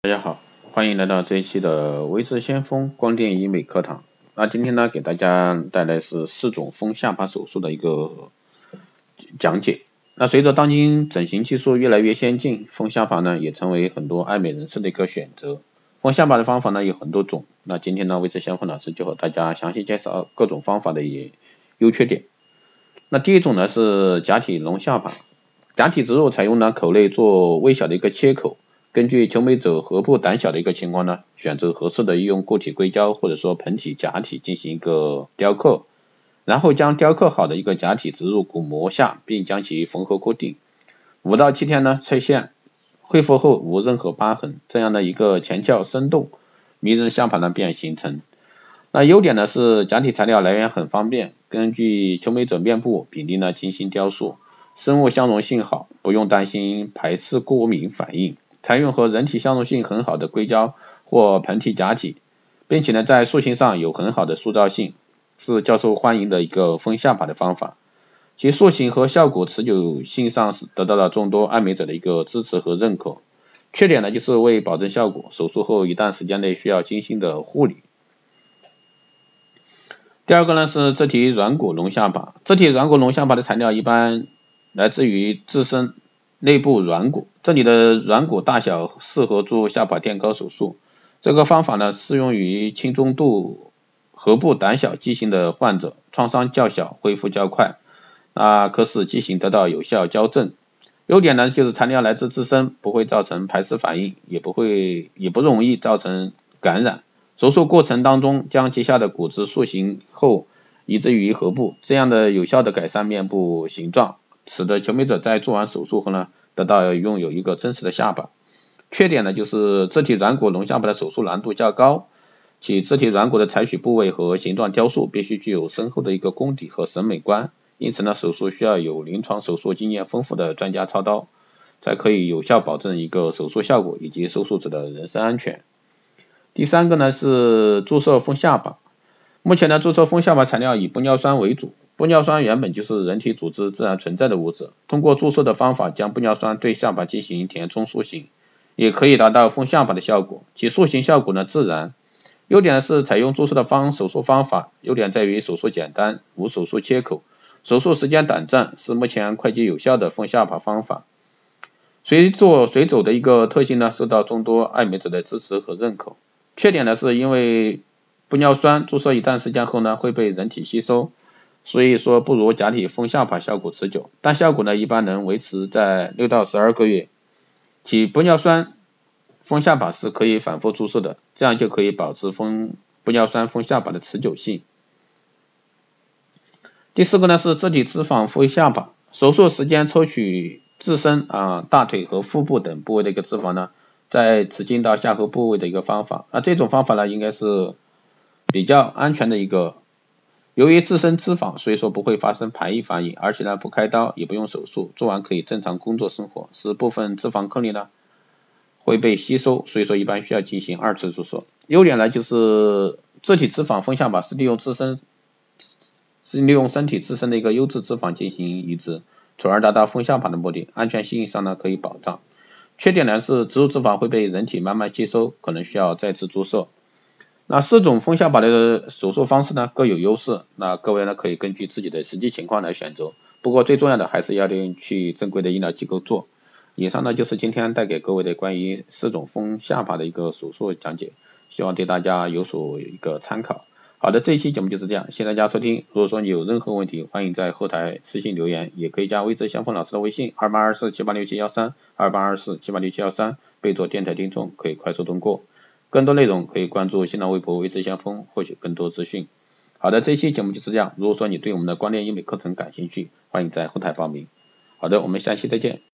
大家好，欢迎来到这一期的微智先锋光电医美课堂。那今天呢，给大家带来是四种丰下巴手术的一个讲解。那随着当今整形技术越来越先进，丰下巴呢也成为很多爱美人士的一个选择。丰下巴的方法呢有很多种，那今天呢，微智先锋老师就和大家详细介绍各种方法的优缺点。那第一种呢是假体隆下巴，假体植入采用呢口内做微小的一个切口。根据求美者颌部胆小的一个情况呢，选择合适的医用固体硅胶或者说盆体假体进行一个雕刻，然后将雕刻好的一个假体植入骨膜下，并将其缝合固定。五到七天呢拆线，恢复后无任何疤痕，这样的一个前翘生动、迷人的相盘呢便形成。那优点呢是假体材料来源很方便，根据求美者面部比例呢精心雕塑，生物相容性好，不用担心排斥过敏反应。采用和人体相容性很好的硅胶或盆体假体，并且呢在塑形上有很好的塑造性，是较受欢迎的一个丰下巴的方法。其塑形和效果持久性上是得到了众多爱美者的一个支持和认可。缺点呢就是为保证效果，手术后一段时间内需要精心的护理。第二个呢是自体软骨隆下巴，自体软骨隆下巴的材料一般来自于自身。内部软骨，这里的软骨大小适合做下巴垫高手术。这个方法呢，适用于轻中度颌部胆小畸形的患者，创伤较小，恢复较快，啊，可使畸形得到有效矫正。优点呢，就是材料来自自身，不会造成排斥反应，也不会，也不容易造成感染。手术过程当中，将结下的骨质塑形后移植于颌部，这样的有效的改善面部形状。使得求美者在做完手术后呢，得到拥有一个真实的下巴。缺点呢，就是自体软骨隆下巴的手术难度较高，其自体软骨的采取部位和形状雕塑必须具有深厚的一个功底和审美观，因此呢，手术需要有临床手术经验丰富的专家操刀，才可以有效保证一个手术效果以及手术者的人身安全。第三个呢是注射丰下巴，目前呢注射丰下巴材料以玻尿酸为主。玻尿酸原本就是人体组织自然存在的物质，通过注射的方法将玻尿酸对下巴进行填充塑形，也可以达到丰下巴的效果。其塑形效果呢自然。优点是采用注射的方手术方法，优点在于手术简单，无手术切口，手术时间短暂，是目前快捷有效的丰下巴方法。随做随走的一个特性呢，受到众多爱美者的支持和认可。缺点呢是因为玻尿酸注射一段时间后呢会被人体吸收。所以说不如假体丰下巴效果持久，但效果呢一般能维持在六到十二个月。其玻尿酸丰下巴是可以反复注射的，这样就可以保持丰玻尿酸丰下巴的持久性。第四个呢是自体脂肪丰下巴，手术时间抽取自身啊大腿和腹部等部位的一个脂肪呢，再直径到下颌部位的一个方法，那这种方法呢应该是比较安全的一个。由于自身脂肪，所以说不会发生排异反应，而且呢不开刀也不用手术，做完可以正常工作生活。使部分脂肪颗粒呢会被吸收，所以说一般需要进行二次注射。优点呢就是自体脂肪丰下巴是利用自身是利用身体自身的一个优质脂肪进行移植，从而达到丰下巴的目的。安全性上呢可以保障。缺点呢是植入脂肪会被人体慢慢吸收，可能需要再次注射。那四种丰下巴的手术方式呢各有优势，那各位呢可以根据自己的实际情况来选择。不过最重要的还是要去正规的医疗机构做。以上呢就是今天带给各位的关于四种风下巴的一个手术讲解，希望对大家有所一个参考。好的，这一期节目就是这样，谢谢大家收听。如果说你有任何问题，欢迎在后台私信留言，也可以加微知相锋老师的微信二八二四七八六七幺三二八二四七八六七幺三，备注电台听众，可以快速通过。更多内容可以关注新浪微博“微知先锋”获取更多资讯。好的，这期节目就是这样。如果说你对我们的光电医美课程感兴趣，欢迎在后台报名。好的，我们下期再见。